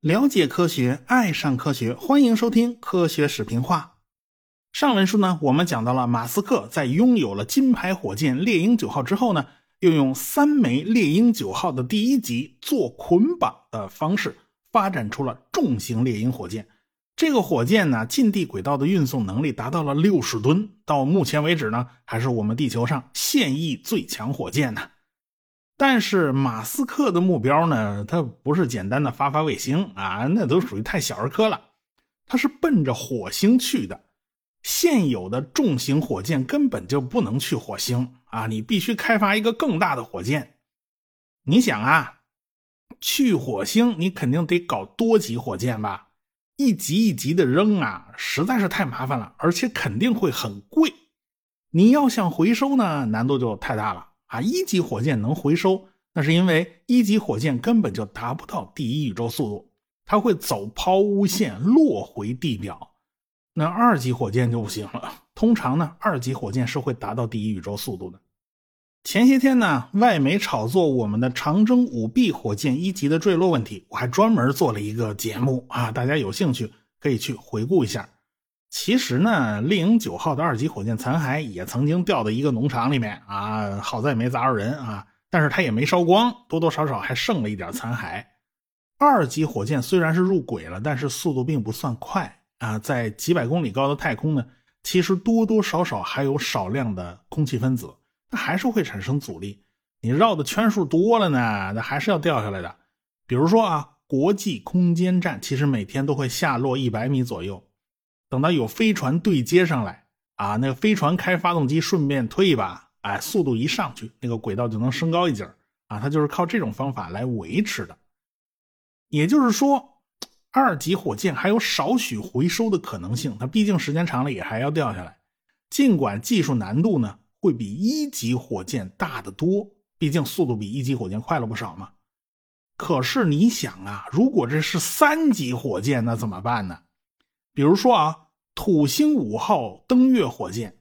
了解科学，爱上科学，欢迎收听科学视频化。上文书呢，我们讲到了马斯克在拥有了金牌火箭猎鹰九号之后呢，又用三枚猎鹰九号的第一级做捆绑的方式，发展出了重型猎鹰火箭。这个火箭呢，近地轨道的运送能力达到了六十吨，到目前为止呢，还是我们地球上现役最强火箭呢。但是马斯克的目标呢，他不是简单的发发卫星啊，那都属于太小儿科了。他是奔着火星去的。现有的重型火箭根本就不能去火星啊，你必须开发一个更大的火箭。你想啊，去火星你肯定得搞多级火箭吧？一级一级的扔啊，实在是太麻烦了，而且肯定会很贵。你要想回收呢，难度就太大了。啊，一级火箭能回收，那是因为一级火箭根本就达不到第一宇宙速度，它会走抛物线落回地表。那二级火箭就不行了，通常呢，二级火箭是会达到第一宇宙速度的。前些天呢，外媒炒作我们的长征五 B 火箭一级的坠落问题，我还专门做了一个节目啊，大家有兴趣可以去回顾一下。其实呢，猎鹰九号的二级火箭残骸也曾经掉到一个农场里面啊，好在没砸着人啊，但是它也没烧光，多多少少还剩了一点残骸。二级火箭虽然是入轨了，但是速度并不算快啊，在几百公里高的太空呢，其实多多少少还有少量的空气分子，那还是会产生阻力。你绕的圈数多了呢，那还是要掉下来的。比如说啊，国际空间站其实每天都会下落一百米左右。等到有飞船对接上来啊，那个飞船开发动机顺便推一把，哎，速度一上去，那个轨道就能升高一截啊。它就是靠这种方法来维持的。也就是说，二级火箭还有少许回收的可能性，它毕竟时间长了也还要掉下来。尽管技术难度呢会比一级火箭大得多，毕竟速度比一级火箭快了不少嘛。可是你想啊，如果这是三级火箭，那怎么办呢？比如说啊，土星五号登月火箭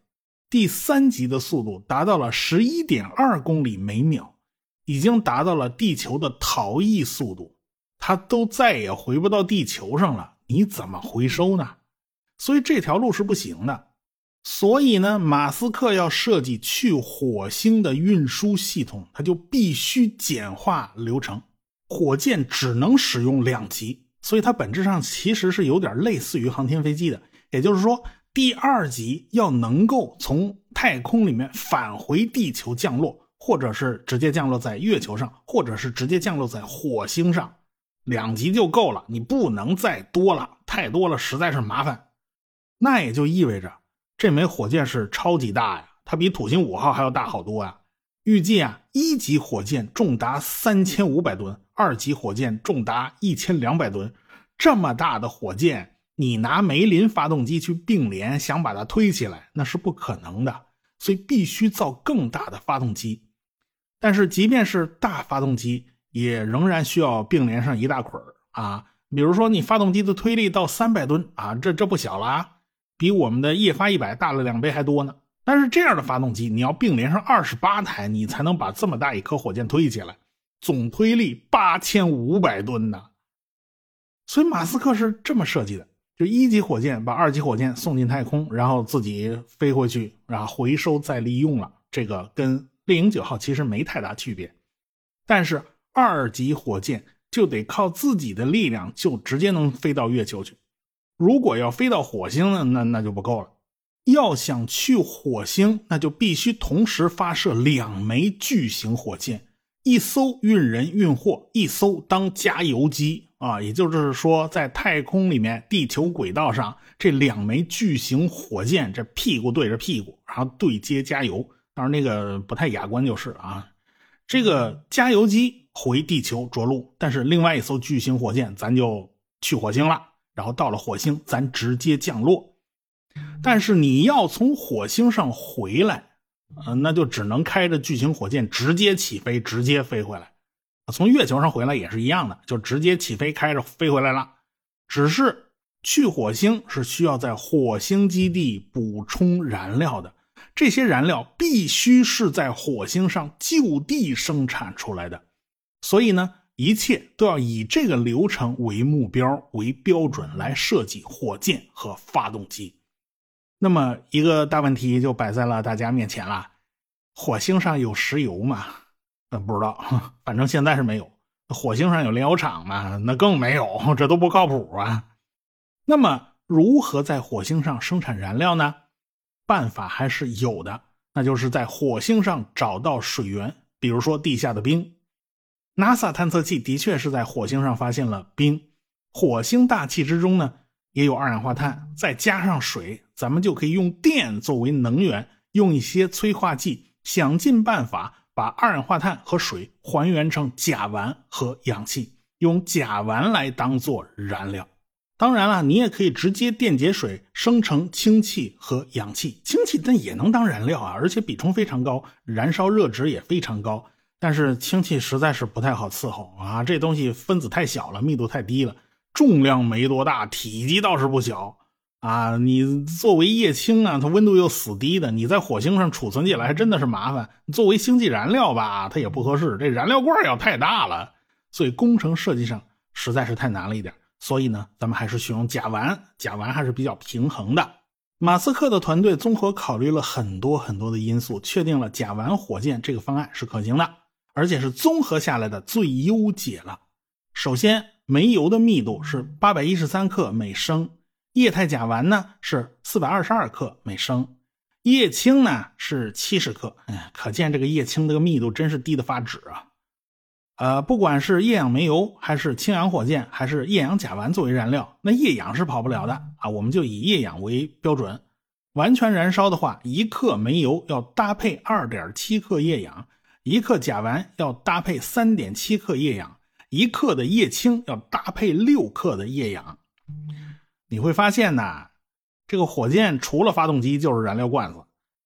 第三级的速度达到了十一点二公里每秒，已经达到了地球的逃逸速度，它都再也回不到地球上了，你怎么回收呢？所以这条路是不行的。所以呢，马斯克要设计去火星的运输系统，他就必须简化流程，火箭只能使用两级。所以它本质上其实是有点类似于航天飞机的，也就是说，第二级要能够从太空里面返回地球降落，或者是直接降落在月球上，或者是直接降落在火星上，两级就够了，你不能再多了，太多了实在是麻烦。那也就意味着这枚火箭是超级大呀，它比土星五号还要大好多呀。预计啊，一级火箭重达三千五百吨。二级火箭重达一千两百吨，这么大的火箭，你拿梅林发动机去并联，想把它推起来，那是不可能的。所以必须造更大的发动机。但是即便是大发动机，也仍然需要并联上一大捆啊。比如说你发动机的推力到三百吨啊，这这不小了啊，比我们的液发一百大了两倍还多呢。但是这样的发动机，你要并联上二十八台，你才能把这么大一颗火箭推起来。总推力八千五百吨呢，所以马斯克是这么设计的：就一级火箭把二级火箭送进太空，然后自己飞回去，然后回收再利用了。这个跟猎鹰九号其实没太大区别，但是二级火箭就得靠自己的力量，就直接能飞到月球去。如果要飞到火星呢，那那就不够了。要想去火星，那就必须同时发射两枚巨型火箭。一艘运人运货，一艘当加油机啊，也就是说，在太空里面，地球轨道上这两枚巨型火箭，这屁股对着屁股，然后对接加油。当然，那个不太雅观就是啊，这个加油机回地球着陆，但是另外一艘巨型火箭，咱就去火星了。然后到了火星，咱直接降落。但是你要从火星上回来。呃，那就只能开着巨型火箭直接起飞，直接飞回来。从月球上回来也是一样的，就直接起飞，开着飞回来了。只是去火星是需要在火星基地补充燃料的，这些燃料必须是在火星上就地生产出来的，所以呢，一切都要以这个流程为目标、为标准来设计火箭和发动机。那么，一个大问题就摆在了大家面前了：火星上有石油吗？呃，不知道，反正现在是没有。火星上有炼油厂吗？那更没有，这都不靠谱啊。那么，如何在火星上生产燃料呢？办法还是有的，那就是在火星上找到水源，比如说地下的冰。NASA 探测器的确是在火星上发现了冰。火星大气之中呢，也有二氧化碳，再加上水，咱们就可以用电作为能源，用一些催化剂，想尽办法把二氧化碳和水还原成甲烷和氧气，用甲烷来当做燃料。当然了，你也可以直接电解水生成氢气和氧气，氢气那也能当燃料啊，而且比重非常高，燃烧热值也非常高。但是氢气实在是不太好伺候啊，这东西分子太小了，密度太低了，重量没多大，体积倒是不小啊。你作为液氢啊，它温度又死低的，你在火星上储存起来还真的是麻烦。作为星际燃料吧，它也不合适，这燃料罐要太大了，所以工程设计上实在是太难了一点。所以呢，咱们还是选用甲烷，甲烷还是比较平衡的。马斯克的团队综合考虑了很多很多的因素，确定了甲烷火箭这个方案是可行的，而且是综合下来的最优解了。首先，煤油的密度是八百一十三克每升，液态甲烷呢是四百二十二克每升，液氢呢是七十克。哎，可见这个液氢这个密度真是低的发指啊。呃，不管是液氧煤油，还是氢氧火箭，还是液氧甲烷作为燃料，那液氧是跑不了的啊。我们就以液氧为标准，完全燃烧的话，一克煤油要搭配二点七克液氧，一克甲烷要搭配三点七克液氧，一克的液氢要搭配六克的液氧。你会发现呢，这个火箭除了发动机就是燃料罐子。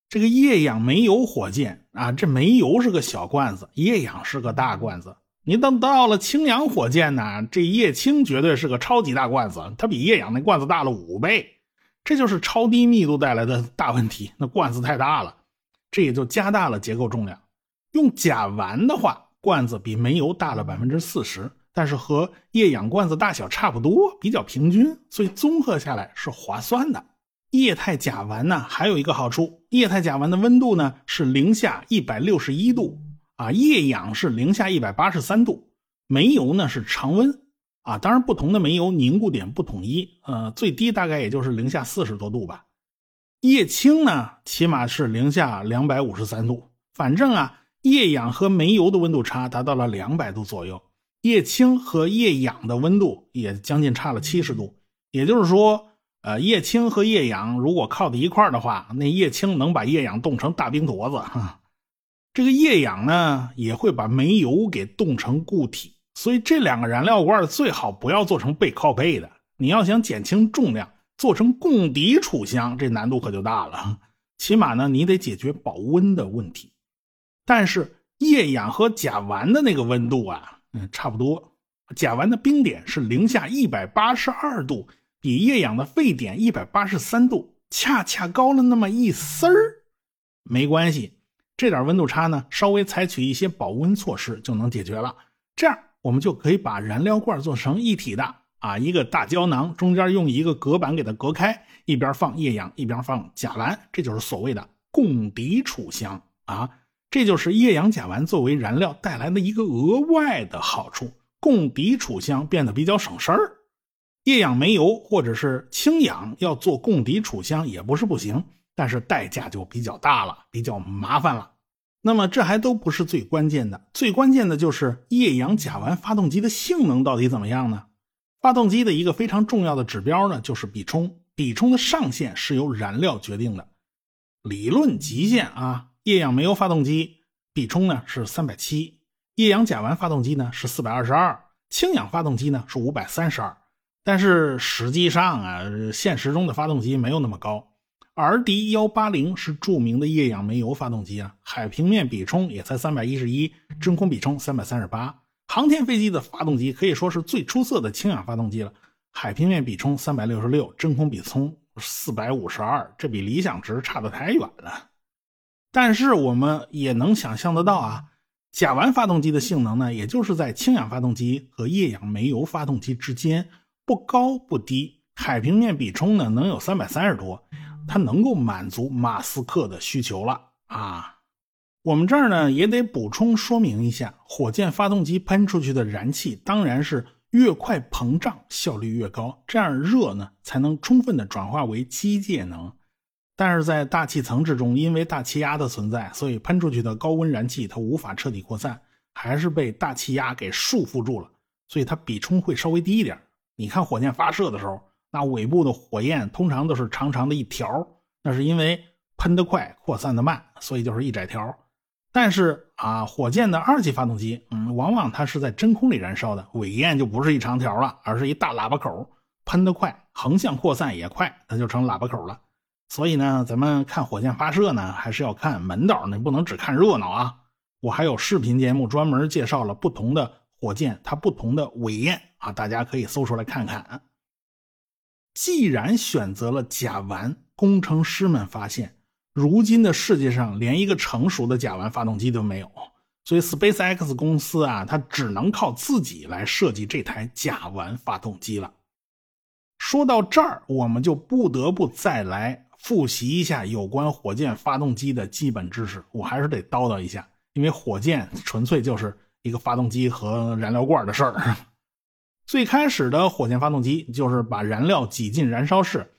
这个液氧煤油火箭啊，这煤油是个小罐子，液氧是个大罐子。你等到了氢氧火箭呢，这液氢绝对是个超级大罐子，它比液氧那罐子大了五倍，这就是超低密度带来的大问题。那罐子太大了，这也就加大了结构重量。用甲烷的话，罐子比煤油大了百分之四十，但是和液氧罐子大小差不多，比较平均，所以综合下来是划算的。液态甲烷呢，还有一个好处，液态甲烷的温度呢是零下一百六十一度。啊，液氧是零下一百八十三度，煤油呢是常温啊。当然，不同的煤油凝固点不统一，呃，最低大概也就是零下四十多度吧。液氢呢，起码是零下两百五十三度。反正啊，液氧和煤油的温度差达到了两百度左右，液氢和液氧的温度也将近差了七十度。也就是说，呃，液氢和液氧如果靠在一块的话，那液氢能把液氧冻成大冰坨子哈。这个液氧呢，也会把煤油给冻成固体，所以这两个燃料罐最好不要做成背靠背的。你要想减轻重量，做成共底储箱，这难度可就大了。起码呢，你得解决保温的问题。但是液氧和甲烷的那个温度啊，嗯，差不多。甲烷的冰点是零下一百八十二度，比液氧的沸点一百八十三度，恰恰高了那么一丝儿。没关系。这点温度差呢，稍微采取一些保温措施就能解决了。这样我们就可以把燃料罐做成一体的啊，一个大胶囊，中间用一个隔板给它隔开，一边放液氧，一边放甲烷，这就是所谓的共底储箱啊。这就是液氧甲烷作为燃料带来的一个额外的好处，供底储箱变得比较省事儿。液氧煤油或者是氢氧要做供底储箱也不是不行。但是代价就比较大了，比较麻烦了。那么这还都不是最关键的，最关键的就是液氧甲烷发动机的性能到底怎么样呢？发动机的一个非常重要的指标呢，就是比冲。比冲的上限是由燃料决定的，理论极限啊，液氧煤油发动机比冲呢是三百七，液氧甲烷发动机呢是四百二十二，氢氧发动机呢是五百三十二。但是实际上啊，现实中的发动机没有那么高。R D 幺八零是著名的液氧煤油发动机啊，海平面比冲也才三百一十一，真空比冲三百三十八。航天飞机的发动机可以说是最出色的氢氧发动机了，海平面比冲三百六十六，真空比冲四百五十二，这比理想值差得太远了。但是我们也能想象得到啊，甲烷发动机的性能呢，也就是在氢氧发动机和液氧煤油发动机之间，不高不低，海平面比冲呢能有三百三十多，它能够满足马斯克的需求了啊。我们这儿呢也得补充说明一下，火箭发动机喷出去的燃气当然是越快膨胀效率越高，这样热呢才能充分的转化为机械能。但是在大气层之中，因为大气压的存在，所以喷出去的高温燃气它无法彻底扩散，还是被大气压给束缚住了，所以它比冲会稍微低一点。你看火箭发射的时候，那尾部的火焰通常都是长长的一条，那是因为喷得快，扩散的慢，所以就是一窄条。但是啊，火箭的二级发动机，嗯，往往它是在真空里燃烧的，尾焰就不是一长条了，而是一大喇叭口，喷得快，横向扩散也快，它就成喇叭口了。所以呢，咱们看火箭发射呢，还是要看门道，你不能只看热闹啊。我还有视频节目专门介绍了不同的火箭，它不同的尾焰啊，大家可以搜出来看看。既然选择了甲烷，工程师们发现。如今的世界上连一个成熟的甲烷发动机都没有，所以 SpaceX 公司啊，它只能靠自己来设计这台甲烷发动机了。说到这儿，我们就不得不再来复习一下有关火箭发动机的基本知识。我还是得叨叨一下，因为火箭纯粹就是一个发动机和燃料罐的事儿。最开始的火箭发动机就是把燃料挤进燃烧室。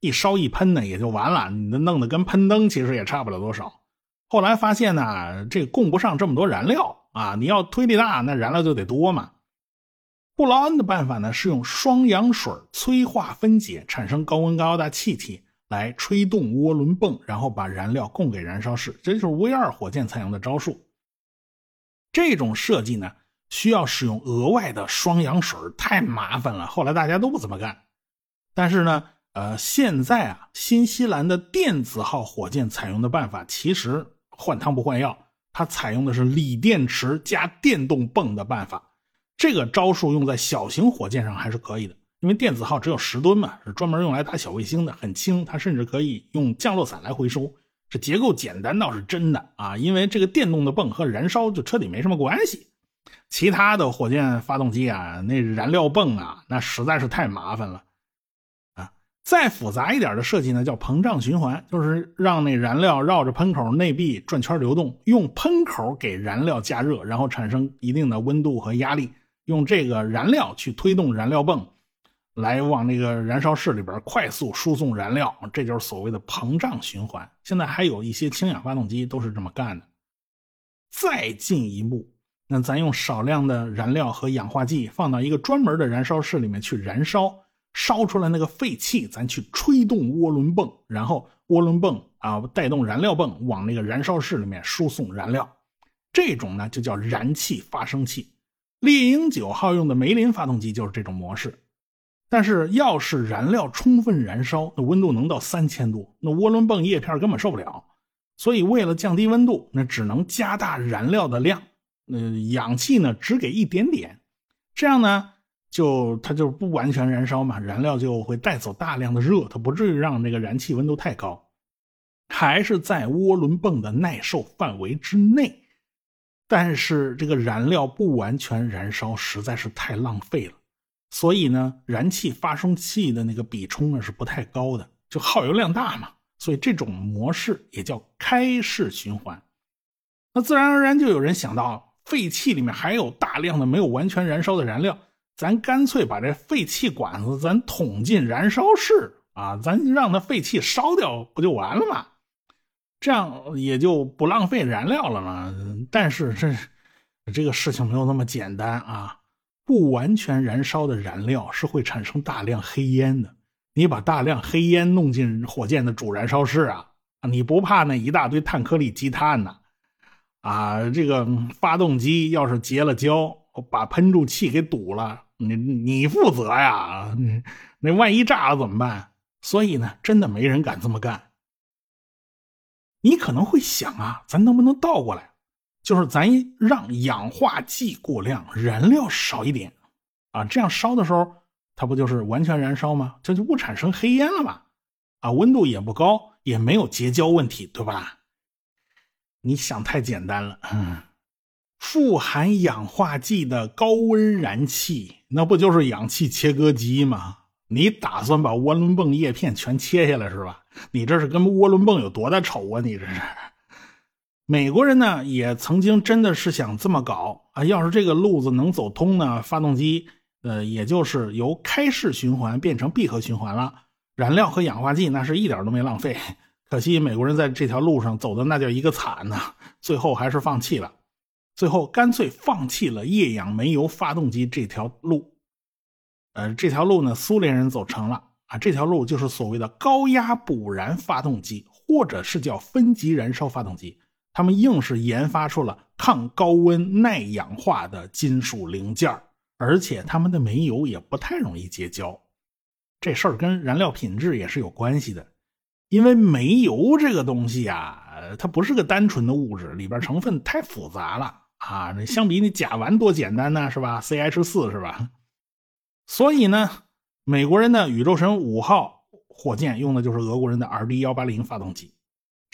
一烧一喷呢，也就完了。你弄得跟喷灯其实也差不了多少。后来发现呢，这供不上这么多燃料啊！你要推力大，那燃料就得多嘛。布劳恩的办法呢，是用双氧水催化分解，产生高温高压气体，来吹动涡轮泵，然后把燃料供给燃烧室。这就是 V 二火箭采用的招数。这种设计呢，需要使用额外的双氧水，太麻烦了。后来大家都不怎么干。但是呢。呃，现在啊，新西兰的电子号火箭采用的办法其实换汤不换药，它采用的是锂电池加电动泵的办法。这个招数用在小型火箭上还是可以的，因为电子号只有十吨嘛，是专门用来打小卫星的，很轻，它甚至可以用降落伞来回收。这结构简单倒是真的啊，因为这个电动的泵和燃烧就彻底没什么关系。其他的火箭发动机啊，那燃料泵啊，那实在是太麻烦了啊。再复杂一点的设计呢，叫膨胀循环，就是让那燃料绕着喷口内壁转圈流动，用喷口给燃料加热，然后产生一定的温度和压力，用这个燃料去推动燃料泵，来往那个燃烧室里边快速输送燃料，这就是所谓的膨胀循环。现在还有一些氢氧发动机都是这么干的。再进一步，那咱用少量的燃料和氧化剂放到一个专门的燃烧室里面去燃烧。烧出来那个废气，咱去吹动涡轮泵，然后涡轮泵啊带动燃料泵往那个燃烧室里面输送燃料，这种呢就叫燃气发生器。猎鹰九号用的梅林发动机就是这种模式。但是要是燃料充分燃烧，那温度能到三千度，那涡轮泵叶片根本受不了。所以为了降低温度，那只能加大燃料的量，那氧气呢只给一点点，这样呢。就它就不完全燃烧嘛，燃料就会带走大量的热，它不至于让那个燃气温度太高，还是在涡轮泵的耐受范围之内。但是这个燃料不完全燃烧实在是太浪费了，所以呢，燃气发生器的那个比冲呢是不太高的，就耗油量大嘛，所以这种模式也叫开式循环。那自然而然就有人想到，废气里面还有大量的没有完全燃烧的燃料。咱干脆把这废气管子咱捅进燃烧室啊，咱让它废气烧掉不就完了吗？这样也就不浪费燃料了嘛。但是这这个事情没有那么简单啊！不完全燃烧的燃料是会产生大量黑烟的。你把大量黑烟弄进火箭的主燃烧室啊，你不怕那一大堆碳颗粒积碳呢？啊，这个发动机要是结了胶，把喷注器给堵了。你你负责呀，那万一炸了怎么办？所以呢，真的没人敢这么干。你可能会想啊，咱能不能倒过来？就是咱让氧化剂过量，燃料少一点啊，这样烧的时候，它不就是完全燃烧吗？这就不产生黑烟了吗？啊，温度也不高，也没有结焦问题，对吧？你想太简单了。嗯，富含氧化剂的高温燃气，那不就是氧气切割机吗？你打算把涡轮泵叶片全切下来是吧？你这是跟涡轮泵有多大仇啊？你这是。美国人呢，也曾经真的是想这么搞啊。要是这个路子能走通呢，发动机呃，也就是由开式循环变成闭合循环了，燃料和氧化剂那是一点都没浪费。可惜美国人在这条路上走的那叫一个惨呐，最后还是放弃了，最后干脆放弃了液氧煤油发动机这条路。呃，这条路呢，苏联人走成了啊。这条路就是所谓的高压补燃发动机，或者是叫分级燃烧发动机。他们硬是研发出了抗高温、耐氧化的金属零件而且他们的煤油也不太容易结焦。这事儿跟燃料品质也是有关系的，因为煤油这个东西啊，它不是个单纯的物质，里边成分太复杂了啊。那相比你甲烷多简单呢，是吧？CH 四是吧？所以呢，美国人的宇宙神五号火箭用的就是俄国人的 RD 幺八零发动机，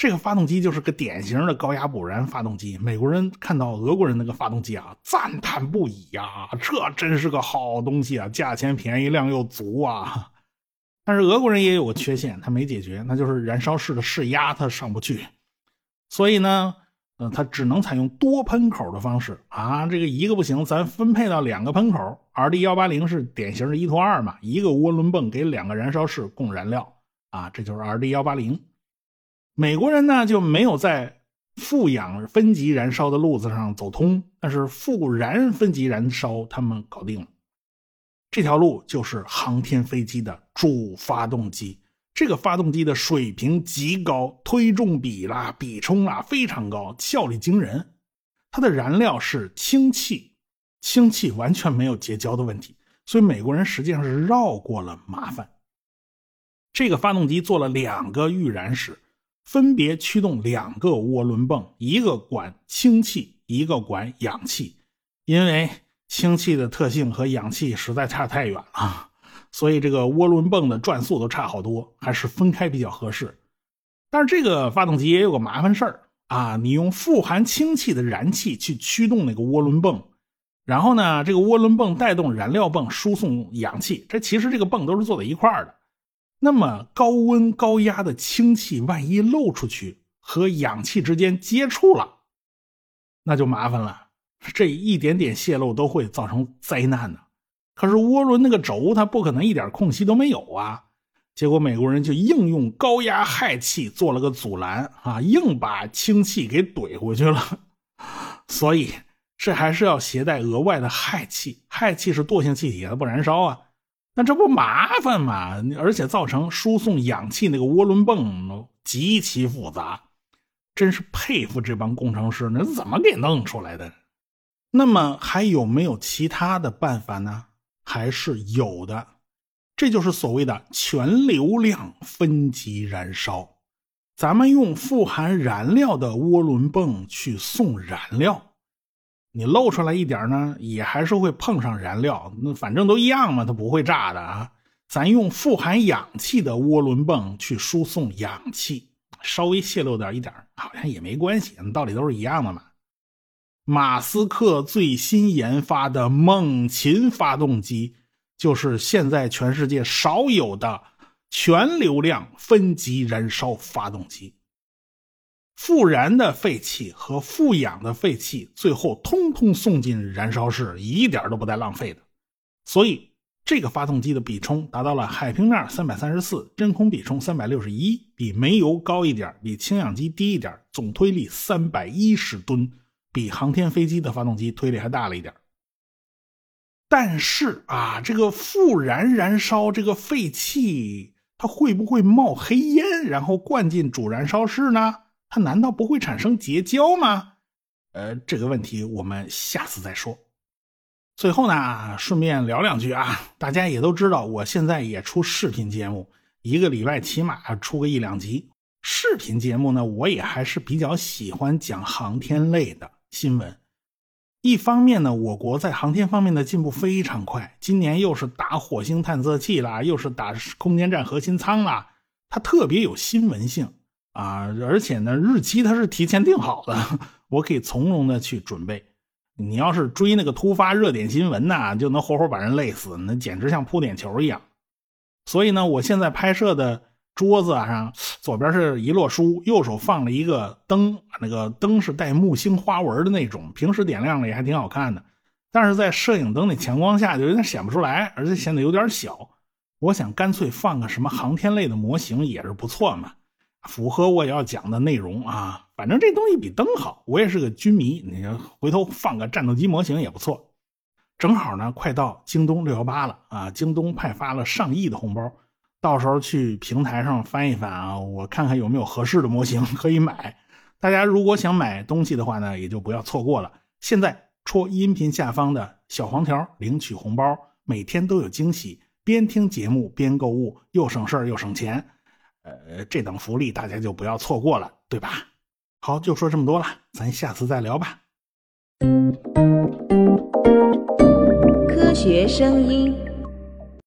这个发动机就是个典型的高压补燃发动机。美国人看到俄国人那个发动机啊，赞叹不已呀，这真是个好东西啊，价钱便宜，量又足啊。但是俄国人也有个缺陷，他没解决，那就是燃烧室的室压它上不去，所以呢。嗯，它只能采用多喷口的方式啊，这个一个不行，咱分配到两个喷口。RD 幺八零是典型的一拖二嘛，一个涡轮泵给两个燃烧室供燃料啊，这就是 RD 幺八零。美国人呢就没有在富氧分级燃烧的路子上走通，但是富燃分级燃烧他们搞定了，这条路就是航天飞机的主发动机。这个发动机的水平极高，推重比啦、比冲啦非常高，效率惊人。它的燃料是氢气，氢气完全没有结焦的问题，所以美国人实际上是绕过了麻烦。这个发动机做了两个预燃室，分别驱动两个涡轮泵，一个管氢气，一个管氧气，因为氢气的特性和氧气实在差太远了。所以这个涡轮泵的转速都差好多，还是分开比较合适。但是这个发动机也有个麻烦事儿啊，你用富含氢气的燃气去驱动那个涡轮泵，然后呢，这个涡轮泵带动燃料泵输送氧气，这其实这个泵都是坐在一块儿的。那么高温高压的氢气万一漏出去和氧气之间接触了，那就麻烦了，这一点点泄漏都会造成灾难的。可是涡轮那个轴，它不可能一点空隙都没有啊！结果美国人就硬用高压氦气做了个阻拦啊，硬把氢气给怼回去了。所以这还是要携带额外的氦气，氦气是惰性气体，它不燃烧啊。那这不麻烦吗？而且造成输送氧气那个涡轮泵极其复杂，真是佩服这帮工程师，那怎么给弄出来的？那么还有没有其他的办法呢？还是有的，这就是所谓的全流量分级燃烧。咱们用富含燃料的涡轮泵去送燃料，你露出来一点呢，也还是会碰上燃料，那反正都一样嘛，它不会炸的啊。咱用富含氧气的涡轮泵去输送氧气，稍微泄露点一点，好像也没关系，道理都是一样的嘛。马斯克最新研发的猛禽发动机，就是现在全世界少有的全流量分级燃烧发动机。富燃的废气和富氧的废气，最后通通送进燃烧室，一点都不带浪费的。所以，这个发动机的比冲达到了海平面三百三十四，真空比冲三百六十一，比煤油高一点，比氢氧机低一点，总推力三百一十吨。比航天飞机的发动机推力还大了一点，但是啊，这个复燃燃烧这个废气，它会不会冒黑烟，然后灌进主燃烧室呢？它难道不会产生结交吗？呃，这个问题我们下次再说。最后呢，顺便聊两句啊，大家也都知道，我现在也出视频节目，一个礼拜起码出个一两集。视频节目呢，我也还是比较喜欢讲航天类的。新闻，一方面呢，我国在航天方面的进步非常快，今年又是打火星探测器啦，又是打空间站核心舱啦，它特别有新闻性。啊，而且呢，日期它是提前定好的，我可以从容的去准备。你要是追那个突发热点新闻呐，就能活活把人累死，那简直像扑点球一样。所以呢，我现在拍摄的桌子上左边是一摞书，右手放了一个灯，那个灯是带木星花纹的那种，平时点亮了也还挺好看的，但是在摄影灯的强光下就有点显不出来，而且显得有点小。我想干脆放个什么航天类的模型也是不错嘛，符合我要讲的内容啊。反正这东西比灯好，我也是个军迷，你回头放个战斗机模型也不错。正好呢，快到京东六幺八了啊！京东派发了上亿的红包，到时候去平台上翻一翻啊，我看看有没有合适的模型可以买。大家如果想买东西的话呢，也就不要错过了。现在戳音频下方的小黄条领取红包，每天都有惊喜。边听节目边购物，又省事儿又省钱，呃，这等福利大家就不要错过了，对吧？好，就说这么多了，咱下次再聊吧。科学声音。